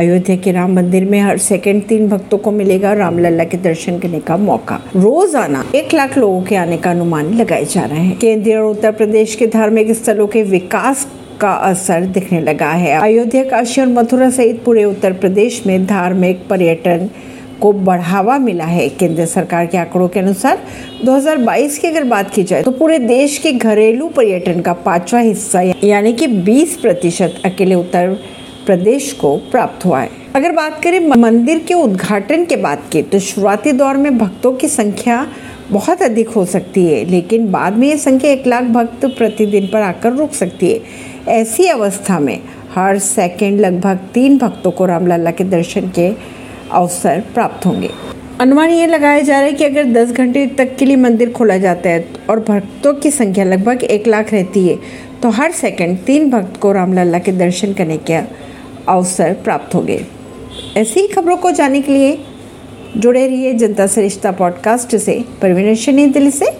अयोध्या के राम मंदिर में हर सेकंड तीन भक्तों को मिलेगा रामलला के दर्शन करने का मौका। रोज़ाना एक लाख लोगों के आने का अनुमान लगाए जा रहे हैं। केंद्रीय और उत्तर प्रदेश के धार्मिक स्थलों के विकास का असर दिखने लगा है। अयोध्या, काशी और मथुरा सहित पूरे उत्तर प्रदेश में धार्मिक पर्यटन को बढ़ावा मिला है। केंद्र सरकार के आंकड़ों के अनुसार 2022 की अगर बात की जाए तो पूरे देश के घरेलू पर्यटन का पांचवा हिस्सा यानी कि 20 प्रतिशत अकेले उत्तर प्रदेश को प्राप्त हुआ है। अगर बात करें मंदिर के उद्घाटन के बाद की तो शुरुआती दौर में भक्तों की संख्या बहुत अधिक हो सकती है, लेकिन बाद में ये संख्या एक लाख भक्त प्रतिदिन पर आकर रुक सकती है। ऐसी अवस्था में हर सेकंड लगभग तीन भक्तों को रामलला के दर्शन के अवसर प्राप्त होंगे। अनुमान ये लगाया जा रहा है कि अगर 10 घंटे तक के लिए मंदिर खोला जाता है और भक्तों की संख्या लगभग एक लाख रहती है तो हर सेकंड तीन भक्त को रामलला के दर्शन करने के अवसर प्राप्त होंगे। ऐसी ही खबरों को जानने के लिए जुड़े रहिए जनता सरिश्ता पॉडकास्ट से। परवीन दिल्ली से।